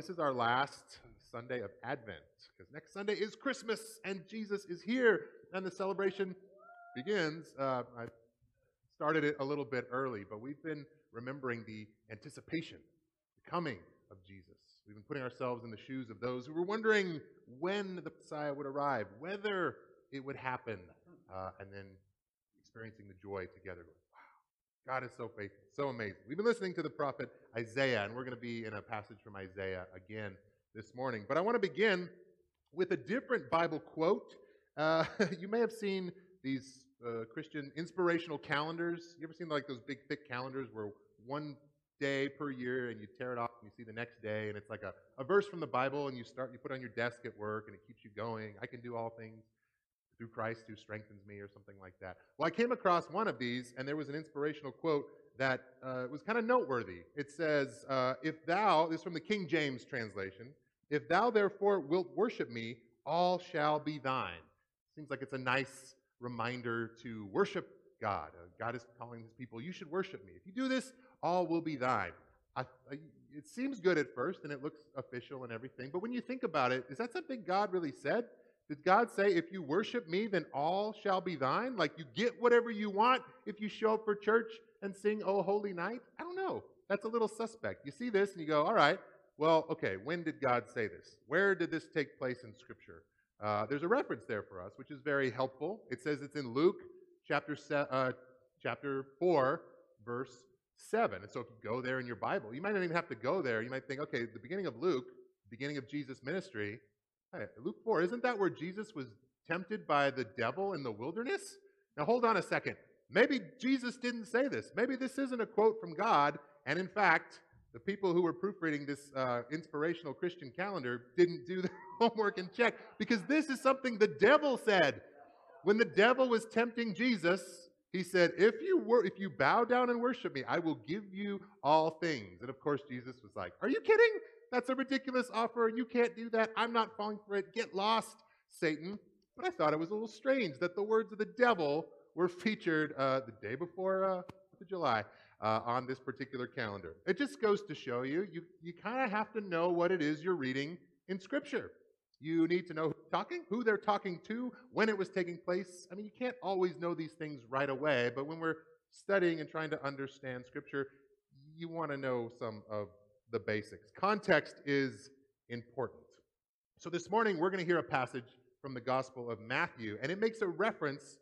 this is our last Sunday of Advent because next Sunday is Christmas and Jesus is here and the celebration begins. Uh, I started it a little bit early, but we've been remembering the anticipation, the coming of Jesus. We've been putting ourselves in the shoes of those who were wondering when the Messiah would arrive, whether it would happen, uh, and then experiencing the joy together. God is so faithful, so amazing. We've been listening to the prophet Isaiah, and we're going to be in a passage from Isaiah again this morning. But I want to begin with a different Bible quote. Uh, you may have seen these uh, Christian inspirational calendars. You ever seen like those big thick calendars where one day per year and you tear it off and you see the next day and it's like a, a verse from the Bible and you start you put on your desk at work and it keeps you going. I can do all things through Christ who strengthens me or something like that. Well, I came across one of these and there was an inspirational quote that uh, was kind of noteworthy. It says, uh, "If thou," this is from the King James translation, "If thou therefore wilt worship me, all shall be thine." Seems like it's a nice reminder to worship God. Uh, God is calling his people, you should worship me. If you do this, all will be thine. I, I, it seems good at first and it looks official and everything, but when you think about it, is that something God really said? Did God say, if you worship me, then all shall be thine? Like you get whatever you want if you show up for church and sing Oh Holy Night? I don't know. That's a little suspect. You see this and you go, all right, well, okay, when did God say this? Where did this take place in Scripture? Uh, there's a reference there for us, which is very helpful. It says it's in Luke chapter, se- uh, chapter 4, verse 7. And so if you go there in your Bible, you might not even have to go there. You might think, okay, the beginning of Luke, beginning of Jesus' ministry, Luke 4, isn't that where Jesus was tempted by the devil in the wilderness? Now hold on a second. Maybe Jesus didn't say this. Maybe this isn't a quote from God, and in fact, the people who were proofreading this uh, inspirational Christian calendar didn't do their homework and check because this is something the devil said. When the devil was tempting Jesus, he said, "If you were, if you bow down and worship me, I will give you all things." And of course, Jesus was like, "Are you kidding? That's a ridiculous offer. You can't do that. I'm not falling for it. Get lost, Satan." But I thought it was a little strange that the words of the devil were featured uh, the day before uh, July uh, on this particular calendar. It just goes to show you, you, you kind of have to know what it is you're reading in Scripture. You need to know who's talking, who they're talking to, when it was taking place. I mean, you can't always know these things right away, but when we're studying and trying to understand Scripture, you want to know some of the basics. Context is important. So this morning, we're going to hear a passage from the Gospel of Matthew, and it makes a reference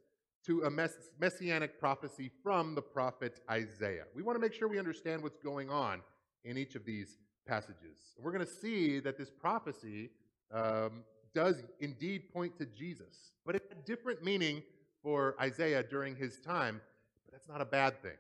to a mess- messianic prophecy from the prophet Isaiah. We want to make sure we understand what's going on in each of these passages. We're going to see that this prophecy um, does indeed point to Jesus, but it had different meaning for Isaiah during his time, but that's not a bad thing.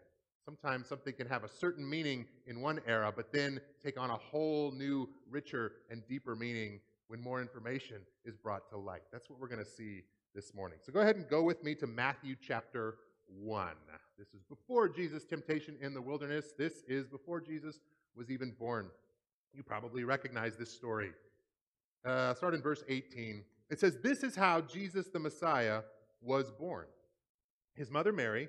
Sometimes something can have a certain meaning in one era, but then take on a whole new, richer, and deeper meaning when more information is brought to light. That's what we're going to see this morning. So go ahead and go with me to Matthew chapter 1. This is before Jesus' temptation in the wilderness. This is before Jesus was even born. You probably recognize this story. Uh, start in verse 18. It says, This is how Jesus the Messiah was born. His mother Mary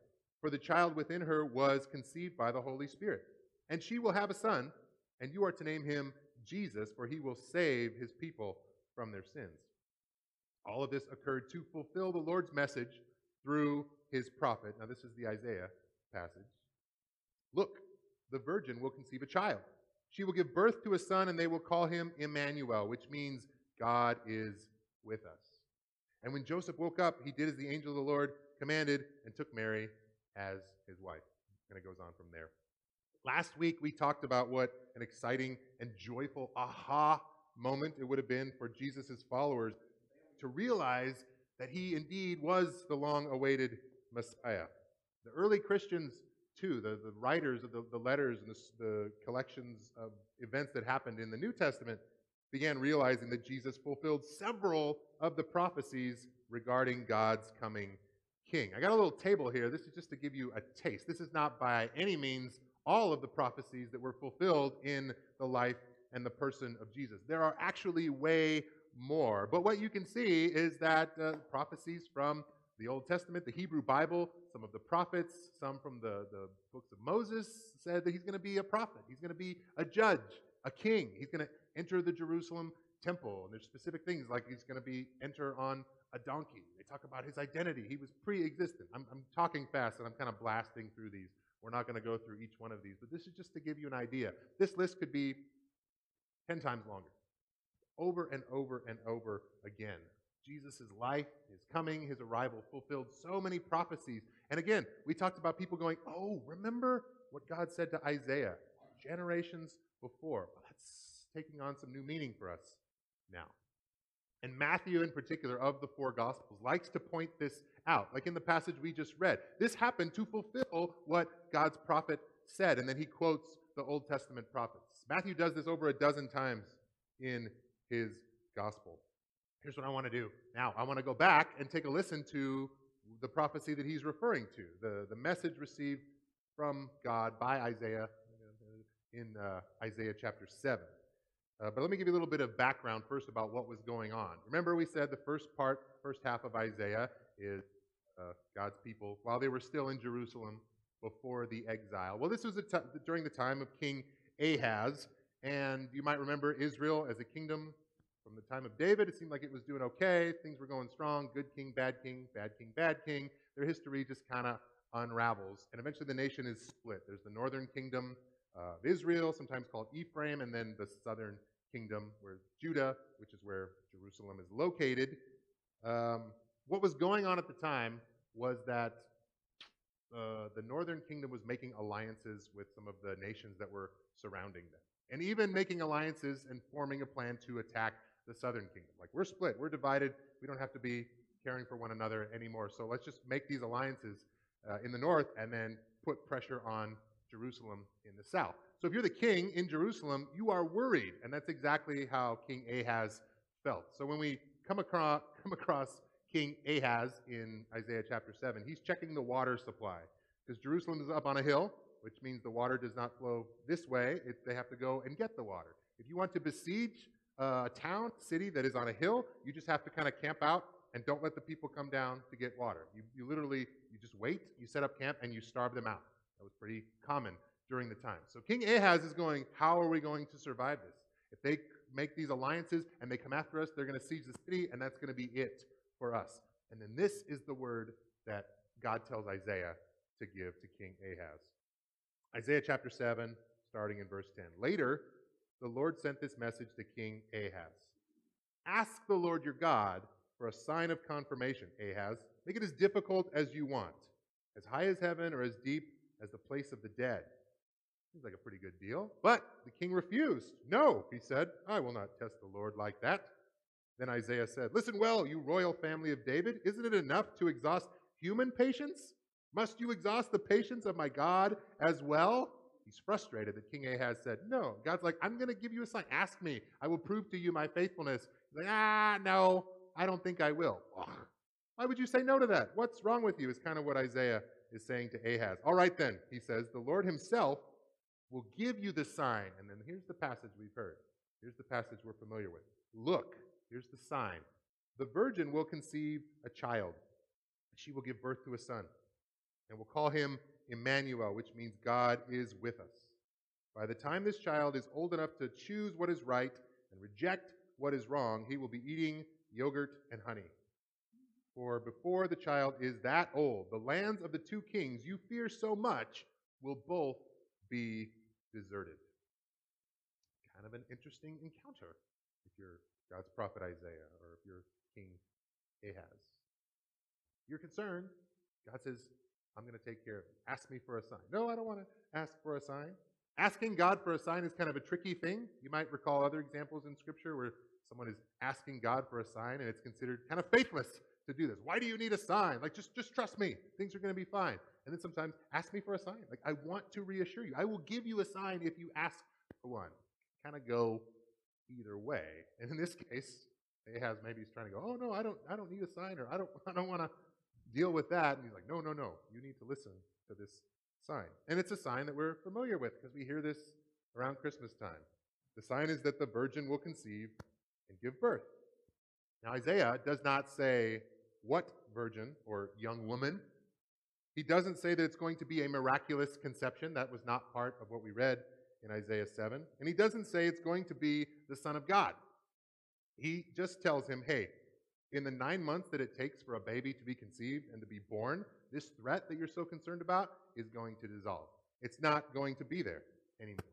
for the child within her was conceived by the Holy Spirit. And she will have a son, and you are to name him Jesus, for he will save his people from their sins. All of this occurred to fulfill the Lord's message through his prophet. Now, this is the Isaiah passage. Look, the virgin will conceive a child. She will give birth to a son, and they will call him Emmanuel, which means God is with us. And when Joseph woke up, he did as the angel of the Lord commanded and took Mary as his wife. And it goes on from there. Last week, we talked about what an exciting and joyful aha moment it would have been for Jesus' followers to realize that he indeed was the long awaited Messiah. The early Christians, too, the, the writers of the, the letters and the, the collections of events that happened in the New Testament, began realizing that Jesus fulfilled several of the prophecies regarding God's coming king. I got a little table here. This is just to give you a taste. This is not by any means all of the prophecies that were fulfilled in the life and the person of Jesus. There are actually way more. But what you can see is that uh, prophecies from the Old Testament, the Hebrew Bible, some of the prophets, some from the, the books of Moses said that he's going to be a prophet. He's going to be a judge, a king. He's going to enter the Jerusalem temple. And there's specific things like he's going to be enter on a donkey. They talk about his identity. He was pre-existent. I'm, I'm talking fast and I'm kind of blasting through these. We're not going to go through each one of these, but this is just to give you an idea. This list could be 10 times longer, over and over and over again. Jesus' life, his coming, his arrival fulfilled so many prophecies. And again, we talked about people going, oh, remember what God said to Isaiah generations before. Well, that's taking on some new meaning for us now. And Matthew, in particular, of the four Gospels, likes to point this out, like in the passage we just read. This happened to fulfill what God's prophet said. And then he quotes the Old Testament prophets. Matthew does this over a dozen times in his Gospel. Here's what I want to do now I want to go back and take a listen to the prophecy that he's referring to, the, the message received from God by Isaiah in uh, Isaiah chapter 7. Uh, but let me give you a little bit of background first about what was going on. Remember, we said the first part, first half of Isaiah is uh, God's people while they were still in Jerusalem before the exile. Well, this was during the time of King Ahaz, and you might remember Israel as a kingdom from the time of David. It seemed like it was doing okay, things were going strong, good king, bad king, bad king, bad king. Their history just kind of unravels, and eventually the nation is split. There's the northern kingdom of Israel, sometimes called Ephraim, and then the southern kingdom, where Judah, which is where Jerusalem is located. Um, what was going on at the time was that uh, the northern kingdom was making alliances with some of the nations that were surrounding them, and even making alliances and forming a plan to attack the southern kingdom. Like, we're split, we're divided, we don't have to be caring for one another anymore, so let's just make these alliances uh, in the north and then put pressure on Jerusalem in the south. So if you're the king in Jerusalem, you are worried. And that's exactly how King Ahaz felt. So when we come across, come across King Ahaz in Isaiah chapter 7, he's checking the water supply. Because Jerusalem is up on a hill, which means the water does not flow this way. It, they have to go and get the water. If you want to besiege uh, a town, city that is on a hill, you just have to kind of camp out and don't let the people come down to get water. You, you literally, you just wait, you set up camp, and you starve them out. That was pretty common during the time. So King Ahaz is going, How are we going to survive this? If they make these alliances and they come after us, they're going to siege the city, and that's going to be it for us. And then this is the word that God tells Isaiah to give to King Ahaz. Isaiah chapter 7, starting in verse 10. Later, the Lord sent this message to King Ahaz Ask the Lord your God for a sign of confirmation, Ahaz. Make it as difficult as you want, as high as heaven or as deep as the place of the dead. Seems like a pretty good deal. But the king refused. No, he said, I will not test the Lord like that. Then Isaiah said, Listen well, you royal family of David. Isn't it enough to exhaust human patience? Must you exhaust the patience of my God as well? He's frustrated that King Ahaz said, No. God's like, I'm going to give you a sign. Ask me. I will prove to you my faithfulness. He's like, Ah, no, I don't think I will. Why would you say no to that? What's wrong with you? Is kind of what Isaiah is saying to Ahaz. All right, then, he says, the Lord himself will give you the sign. And then here's the passage we've heard. Here's the passage we're familiar with. Look, here's the sign. The virgin will conceive a child. She will give birth to a son. And we'll call him Emmanuel, which means God is with us. By the time this child is old enough to choose what is right and reject what is wrong, he will be eating yogurt and honey. For before the child is that old, the lands of the two kings you fear so much will both be deserted. Kind of an interesting encounter if you're God's prophet Isaiah or if you're King Ahaz. You're concerned. God says, I'm going to take care of you. Ask me for a sign. No, I don't want to ask for a sign. Asking God for a sign is kind of a tricky thing. You might recall other examples in Scripture where someone is asking God for a sign and it's considered kind of faithless to do this. Why do you need a sign? Like, just, just trust me. Things are going to be fine. And then sometimes ask me for a sign. Like, I want to reassure you. I will give you a sign if you ask for one. Kind of go either way. And in this case, Ahaz maybe he's trying to go, oh no, I don't, I don't need a sign, or I don't, I don't want to deal with that. And he's like, no, no, no, you need to listen to this sign. And it's a sign that we're familiar with because we hear this around Christmas time. The sign is that the virgin will conceive and give birth. Now, Isaiah does not say what virgin or young woman. He doesn't say that it's going to be a miraculous conception. That was not part of what we read in Isaiah 7. And he doesn't say it's going to be the Son of God. He just tells him, hey, in the nine months that it takes for a baby to be conceived and to be born, this threat that you're so concerned about is going to dissolve. It's not going to be there anymore.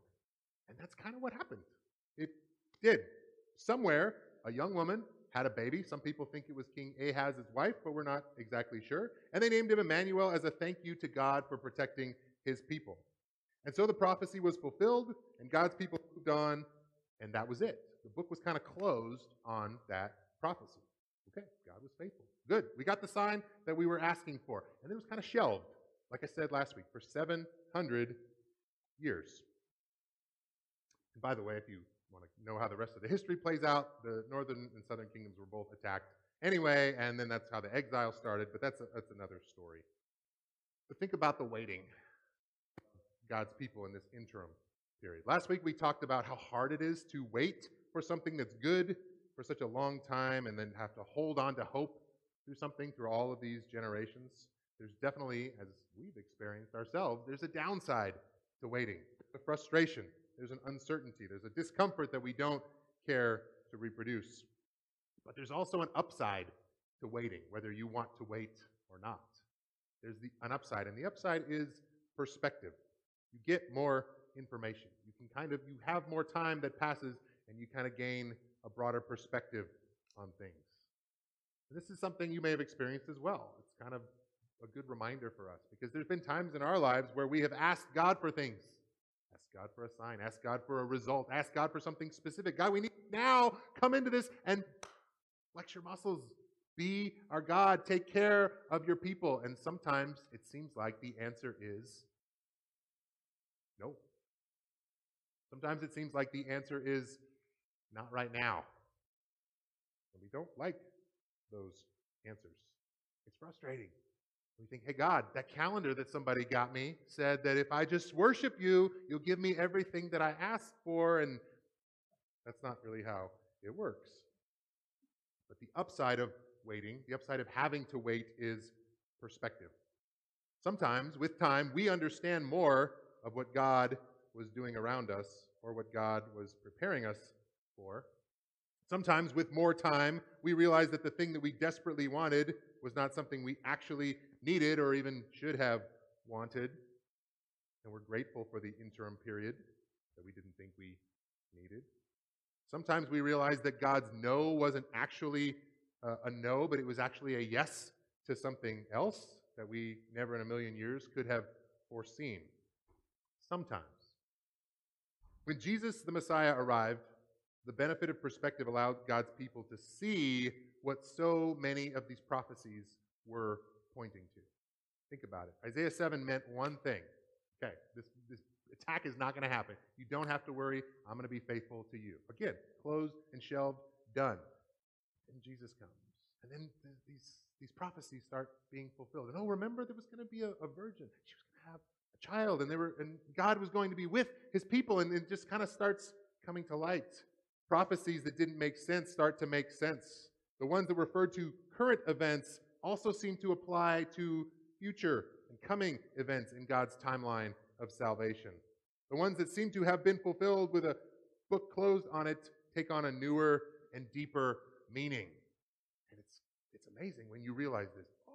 And that's kind of what happened. It did. Somewhere, a young woman had a baby. Some people think it was King Ahaz's wife, but we're not exactly sure. And they named him Emmanuel as a thank you to God for protecting his people. And so the prophecy was fulfilled, and God's people moved on, and that was it. The book was kind of closed on that prophecy. Okay, God was faithful. Good. We got the sign that we were asking for. And it was kind of shelved, like I said last week, for 700 years. And by the way, if you want to know how the rest of the history plays out, the northern and southern kingdoms were both attacked anyway, and then that's how the exile started, but that's, a, that's another story. But think about the waiting God's people in this interim period. Last week we talked about how hard it is to wait for something that's good for such a long time and then have to hold on to hope through something through all of these generations. There's definitely, as we've experienced ourselves, there's a downside to waiting. The frustration, there's an uncertainty, there's a discomfort that we don't care to reproduce. But there's also an upside to waiting, whether you want to wait or not. There's the, an upside, and the upside is perspective. You get more information. You can kind of, you have more time that passes and you kind of gain a broader perspective on things. And this is something you may have experienced as well. It's kind of a good reminder for us because there's been times in our lives where we have asked God for things. Ask God for a sign, ask God for a result, ask God for something specific. God, we need now come into this and flex your muscles. Be our God. Take care of your people. And sometimes it seems like the answer is no. Sometimes it seems like the answer is not right now. And we don't like those answers. It's frustrating. We think, hey, God, that calendar that somebody got me said that if I just worship you, you'll give me everything that I asked for. And that's not really how it works. But the upside of waiting, the upside of having to wait is perspective. Sometimes, with time, we understand more of what God was doing around us or what God was preparing us for. Sometimes, with more time, we realize that the thing that we desperately wanted was not something we actually needed or even should have wanted. And we're grateful for the interim period that we didn't think we needed. Sometimes we realize that God's no wasn't actually uh, a no, but it was actually a yes to something else that we never in a million years could have foreseen. Sometimes. When Jesus the Messiah arrived, the benefit of perspective allowed God's people to see what so many of these prophecies were pointing to. Think about it. Isaiah 7 meant one thing. Okay, this, this attack is not going to happen. You don't have to worry. I'm going to be faithful to you. Again, closed and shelved, done. And Jesus comes. And then these, these prophecies start being fulfilled. And oh, remember there was going to be a, a virgin. She was going to have a child, and they were and God was going to be with his people, and it just kind of starts coming to light. Prophecies that didn't make sense start to make sense. The ones that referred to current events also seem to apply to future and coming events in God's timeline of salvation. The ones that seem to have been fulfilled with a book closed on it take on a newer and deeper meaning. And it's, it's amazing when you realize this. Oh,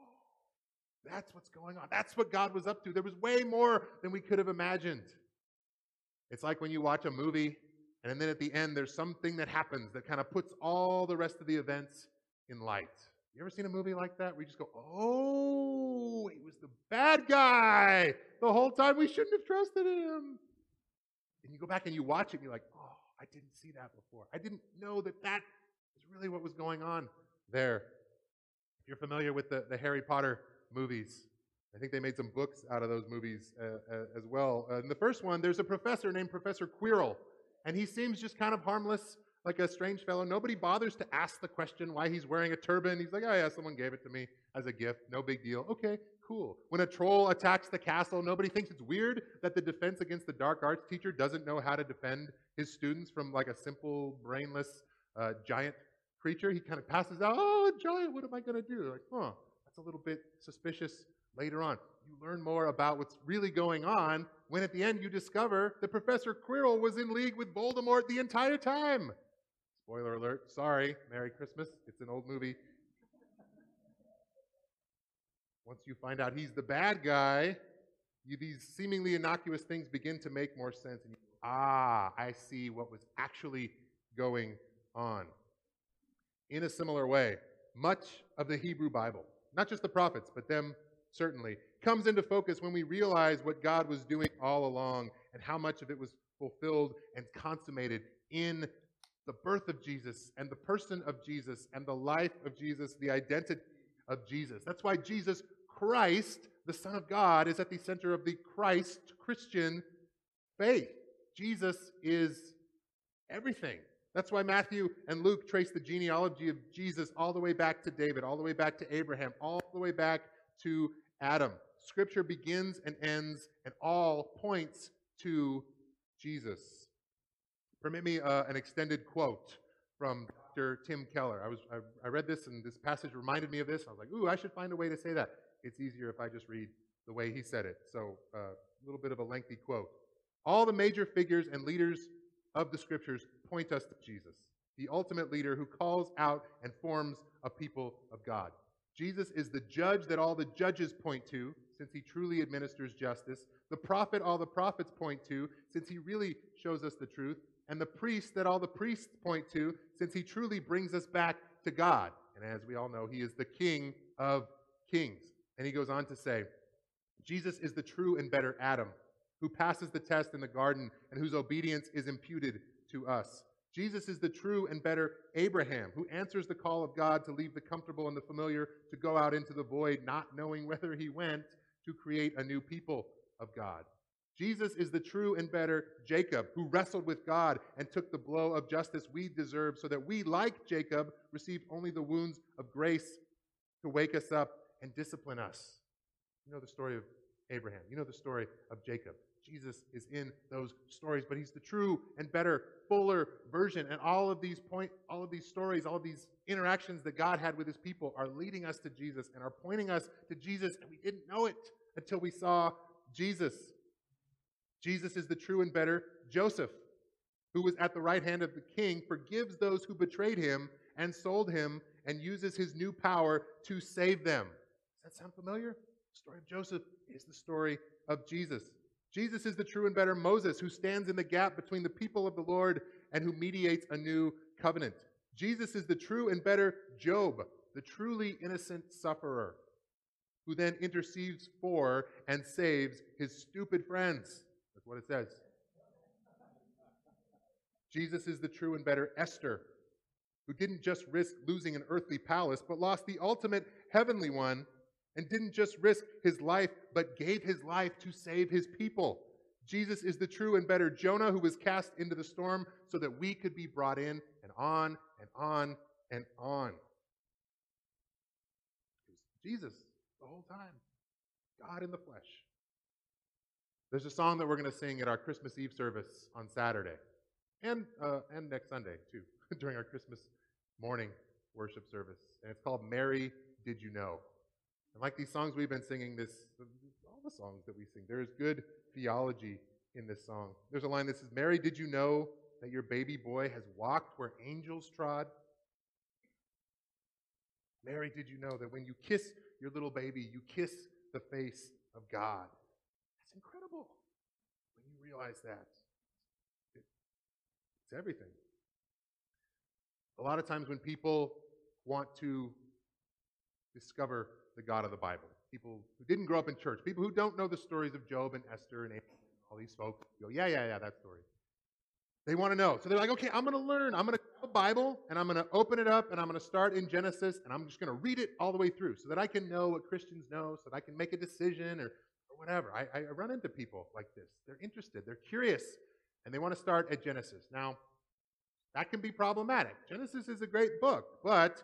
that's what's going on. That's what God was up to. There was way more than we could have imagined. It's like when you watch a movie and then at the end there's something that happens that kind of puts all the rest of the events in light. You ever seen a movie like that where you just go, oh, he was the bad guy the whole time. We shouldn't have trusted him. And you go back and you watch it and you're like, oh, I didn't see that before. I didn't know that that was really what was going on there. If you're familiar with the, the Harry Potter movies, I think they made some books out of those movies uh, uh, as well. Uh, in the first one, there's a professor named Professor Quirrell, and he seems just kind of harmless like a strange fellow. Nobody bothers to ask the question why he's wearing a turban. He's like, oh, yeah, someone gave it to me as a gift. No big deal. Okay, cool. When a troll attacks the castle, nobody thinks it's weird that the defense against the dark arts teacher doesn't know how to defend his students from like a simple, brainless uh, giant creature. He kind of passes out, oh, giant, what am I going to do? Like, huh, that's a little bit suspicious later on. You learn more about what's really going on when at the end you discover that Professor Quirrell was in league with Voldemort the entire time. Spoiler alert, sorry, Merry Christmas. It's an old movie. Once you find out he's the bad guy, you, these seemingly innocuous things begin to make more sense. And you, ah, I see what was actually going on. In a similar way, much of the Hebrew Bible, not just the prophets, but them certainly, comes into focus when we realize what God was doing all along and how much of it was fulfilled and consummated in the birth of Jesus and the person of Jesus and the life of Jesus, the identity of Jesus. That's why Jesus Christ, the Son of God, is at the center of the Christ Christian faith. Jesus is everything. That's why Matthew and Luke trace the genealogy of Jesus all the way back to David, all the way back to Abraham, all the way back to Adam. Scripture begins and ends and all points to Jesus. Permit me uh, an extended quote from Dr. Tim Keller. I, was, I, I read this and this passage reminded me of this. I was like, ooh, I should find a way to say that. It's easier if I just read the way he said it. So, uh, a little bit of a lengthy quote. All the major figures and leaders of the scriptures point us to Jesus, the ultimate leader who calls out and forms a people of God. Jesus is the judge that all the judges point to, since he truly administers justice, the prophet all the prophets point to, since he really shows us the truth, and the priest that all the priests point to, since he truly brings us back to God. And as we all know, he is the King of kings. And he goes on to say, Jesus is the true and better Adam, who passes the test in the garden and whose obedience is imputed to us. Jesus is the true and better Abraham, who answers the call of God to leave the comfortable and the familiar, to go out into the void, not knowing whether he went, to create a new people of God. Jesus is the true and better Jacob, who wrestled with God and took the blow of justice we deserve, so that we, like Jacob, receive only the wounds of grace to wake us up and discipline us. You know the story of Abraham, you know the story of Jacob. Jesus is in those stories, but he's the true and better, fuller version. And all of these point, all of these stories, all of these interactions that God had with his people are leading us to Jesus and are pointing us to Jesus, and we didn't know it until we saw Jesus. Jesus is the true and better Joseph, who was at the right hand of the king, forgives those who betrayed him and sold him, and uses his new power to save them. Does that sound familiar? The story of Joseph is the story of Jesus. Jesus is the true and better Moses who stands in the gap between the people of the Lord and who mediates a new covenant. Jesus is the true and better Job, the truly innocent sufferer who then intercedes for and saves his stupid friends. That's what it says. Jesus is the true and better Esther, who didn't just risk losing an earthly palace, but lost the ultimate heavenly one and didn't just risk his life, but gave his life to save his people. Jesus is the true and better Jonah who was cast into the storm so that we could be brought in and on and on and on. Jesus the whole time, God in the flesh. There's a song that we're going to sing at our Christmas Eve service on Saturday and, uh, and next Sunday, too, during our Christmas morning worship service. And it's called Mary Did You Know? And like these songs we've been singing, this all the songs that we sing, there is good theology in this song. There's a line that says, Mary, did you know that your baby boy has walked where angels trod? Mary, did you know that when you kiss your little baby, you kiss the face of God? Incredible when you realize that. It, it's everything. A lot of times when people want to discover the God of the Bible. People who didn't grow up in church, people who don't know the stories of Job and Esther and all these folks go, yeah, yeah, yeah, that story. They want to know. So they're like, okay, I'm going to learn. I'm going to a Bible and I'm going to open it up and I'm going to start in Genesis and I'm just going to read it all the way through so that I can know what Christians know, so that I can make a decision or, or whatever. I, I run into people like this. They're interested, they're curious, and they want to start at Genesis. Now, That can be problematic. Genesis is a great book, but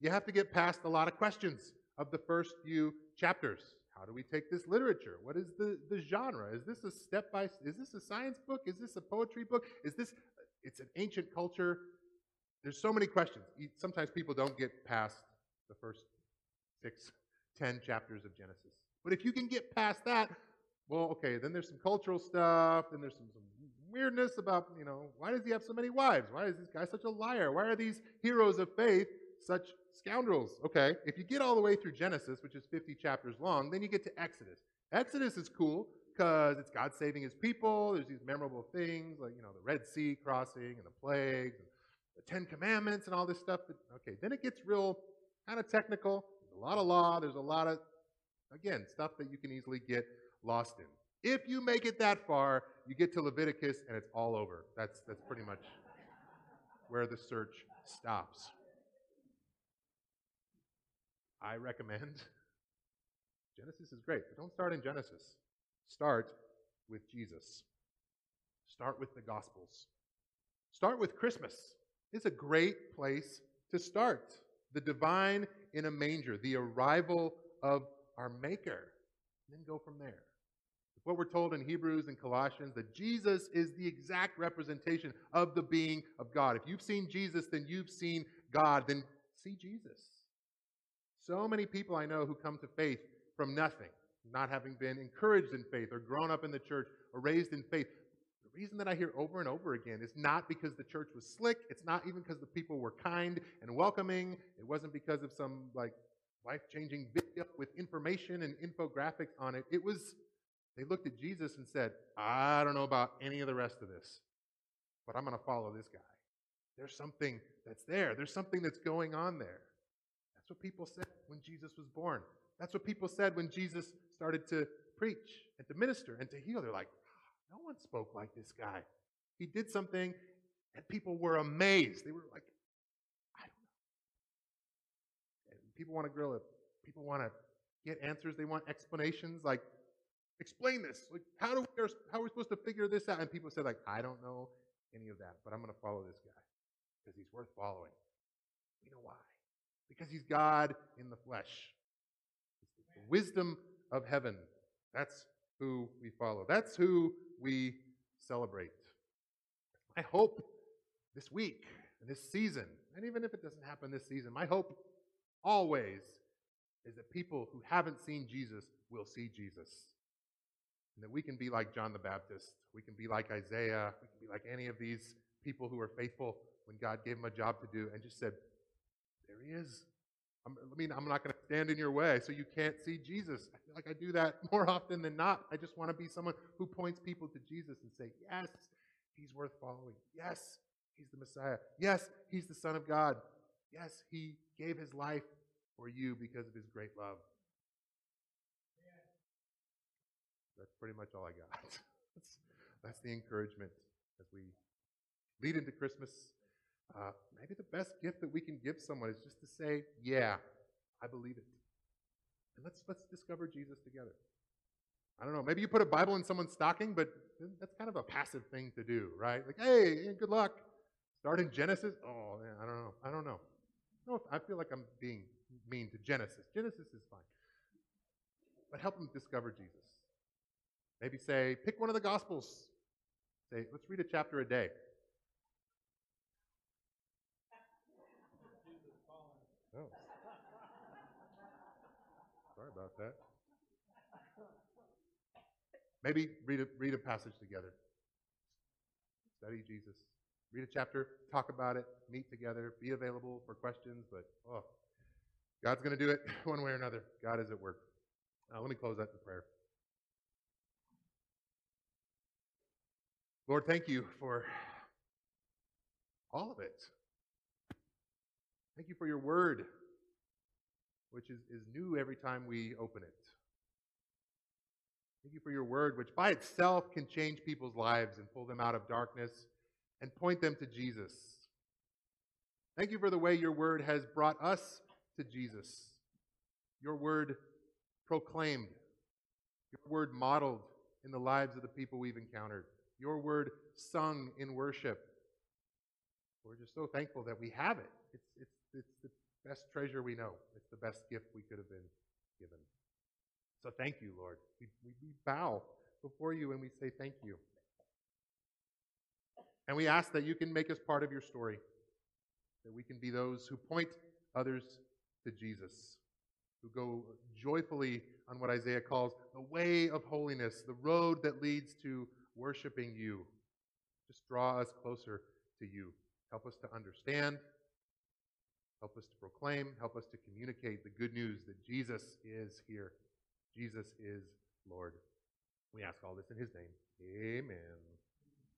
you have to get past a lot of questions of the first few chapters. How do we take this literature? What is the, the genre? Is this a step by is this a science book? Is this a poetry book? Is this it's an ancient culture? There's so many questions. Sometimes people don't get past the first six, ten chapters of Genesis. But if you can get past that, well, okay, then there's some cultural stuff, then there's some, some weirdness about, you know, why does he have so many wives? Why is this guy such a liar? Why are these heroes of faith such scoundrels? Okay, if you get all the way through Genesis, which is 50 chapters long, then you get to Exodus. Exodus is cool because it's God saving his people. There's these memorable things like, you know, the Red Sea crossing and the plagues and the Ten Commandments and all this stuff. That, okay, then it gets real kind of technical. There's a lot of law. There's a lot of, again, stuff that you can easily get lost in. If you make it that far, you get to Leviticus and it's all over. That's, that's pretty much where the search stops. I recommend Genesis is great, but don't start in Genesis. Start with Jesus. Start with the Gospels. Start with Christmas. It's a great place to start. The divine in a manger, the arrival of our Maker. And then go from there. What we're told in Hebrews and Colossians that Jesus is the exact representation of the being of God. If you've seen Jesus, then you've seen God. Then see Jesus. So many people I know who come to faith from nothing, not having been encouraged in faith or grown up in the church or raised in faith. The reason that I hear over and over again is not because the church was slick. It's not even because the people were kind and welcoming. It wasn't because of some like life changing video with information and infographics on it. It was they looked at Jesus and said, I don't know about any of the rest of this, but I'm going to follow this guy. There's something that's there, there's something that's going on there. That's what people said when Jesus was born. That's what people said when Jesus started to preach and to minister and to heal. They're like, no one spoke like this guy. He did something, and people were amazed. They were like, I don't know. And people want to grill it. People want to get answers. They want explanations. Like, explain this. Like, how do we, how are we supposed to figure this out? And people say, like, I don't know any of that, but I'm going to follow this guy because he's worth following. You know why. Because he's God in the flesh. the wisdom of heaven. That's who we follow. That's who we celebrate. I hope this week and this season, and even if it doesn't happen this season, my hope always is that people who haven't seen Jesus will see Jesus. And that we can be like John the Baptist. We can be like Isaiah. We can be like any of these people who are faithful when God gave them a job to do and just said, There he is. I'm, I mean, I'm not going to stand in your way so you can't see Jesus. I feel like I do that more often than not. I just want to be someone who points people to Jesus and say, Yes, he's worth following. Yes, he's the Messiah. Yes, he's the Son of God. Yes, he gave his life for you because of his great love. That's pretty much all I got. that's, that's the encouragement as we lead into Christmas. Uh, maybe the best gift that we can give someone is just to say, "Yeah, I believe it," and let's let's discover Jesus together. I don't know. Maybe you put a Bible in someone's stocking, but that's kind of a passive thing to do, right? Like, hey, good luck. Start in Genesis. Oh, man, I don't know. I don't know. No, I feel like I'm being mean to Genesis. Genesis is fine, but help them discover Jesus. Maybe say, pick one of the Gospels. Say, let's read a chapter a day. Oh. Sorry about that. Maybe read a, read a passage together. Study Jesus. Read a chapter, talk about it, meet together, be available for questions, but oh, God's going to do it one way or another. God is at work. Uh, let me close that in prayer. Lord, thank you for all of it. Thank you for your word, which is, is new every time we open it. Thank you for your word, which by itself can change people's lives and pull them out of darkness and point them to Jesus. Thank you for the way your word has brought us to Jesus. Your word proclaimed, your word modeled in the lives of the people we've encountered your word sung in worship. We're just so thankful that we have it. It's, it's, it's the best treasure we know. It's the best gift we could have been given. So thank you, Lord. We, we, we bow before you and we say thank you. And we ask that you can make us part of your story, that we can be those who point others to Jesus, who go joyfully on what Isaiah calls the way of holiness, the road that leads to worshiping you. Just draw us closer to you. Help us to understand. Help us to proclaim. Help us to communicate the good news that Jesus is here. Jesus is Lord. We ask all this in his name. Amen.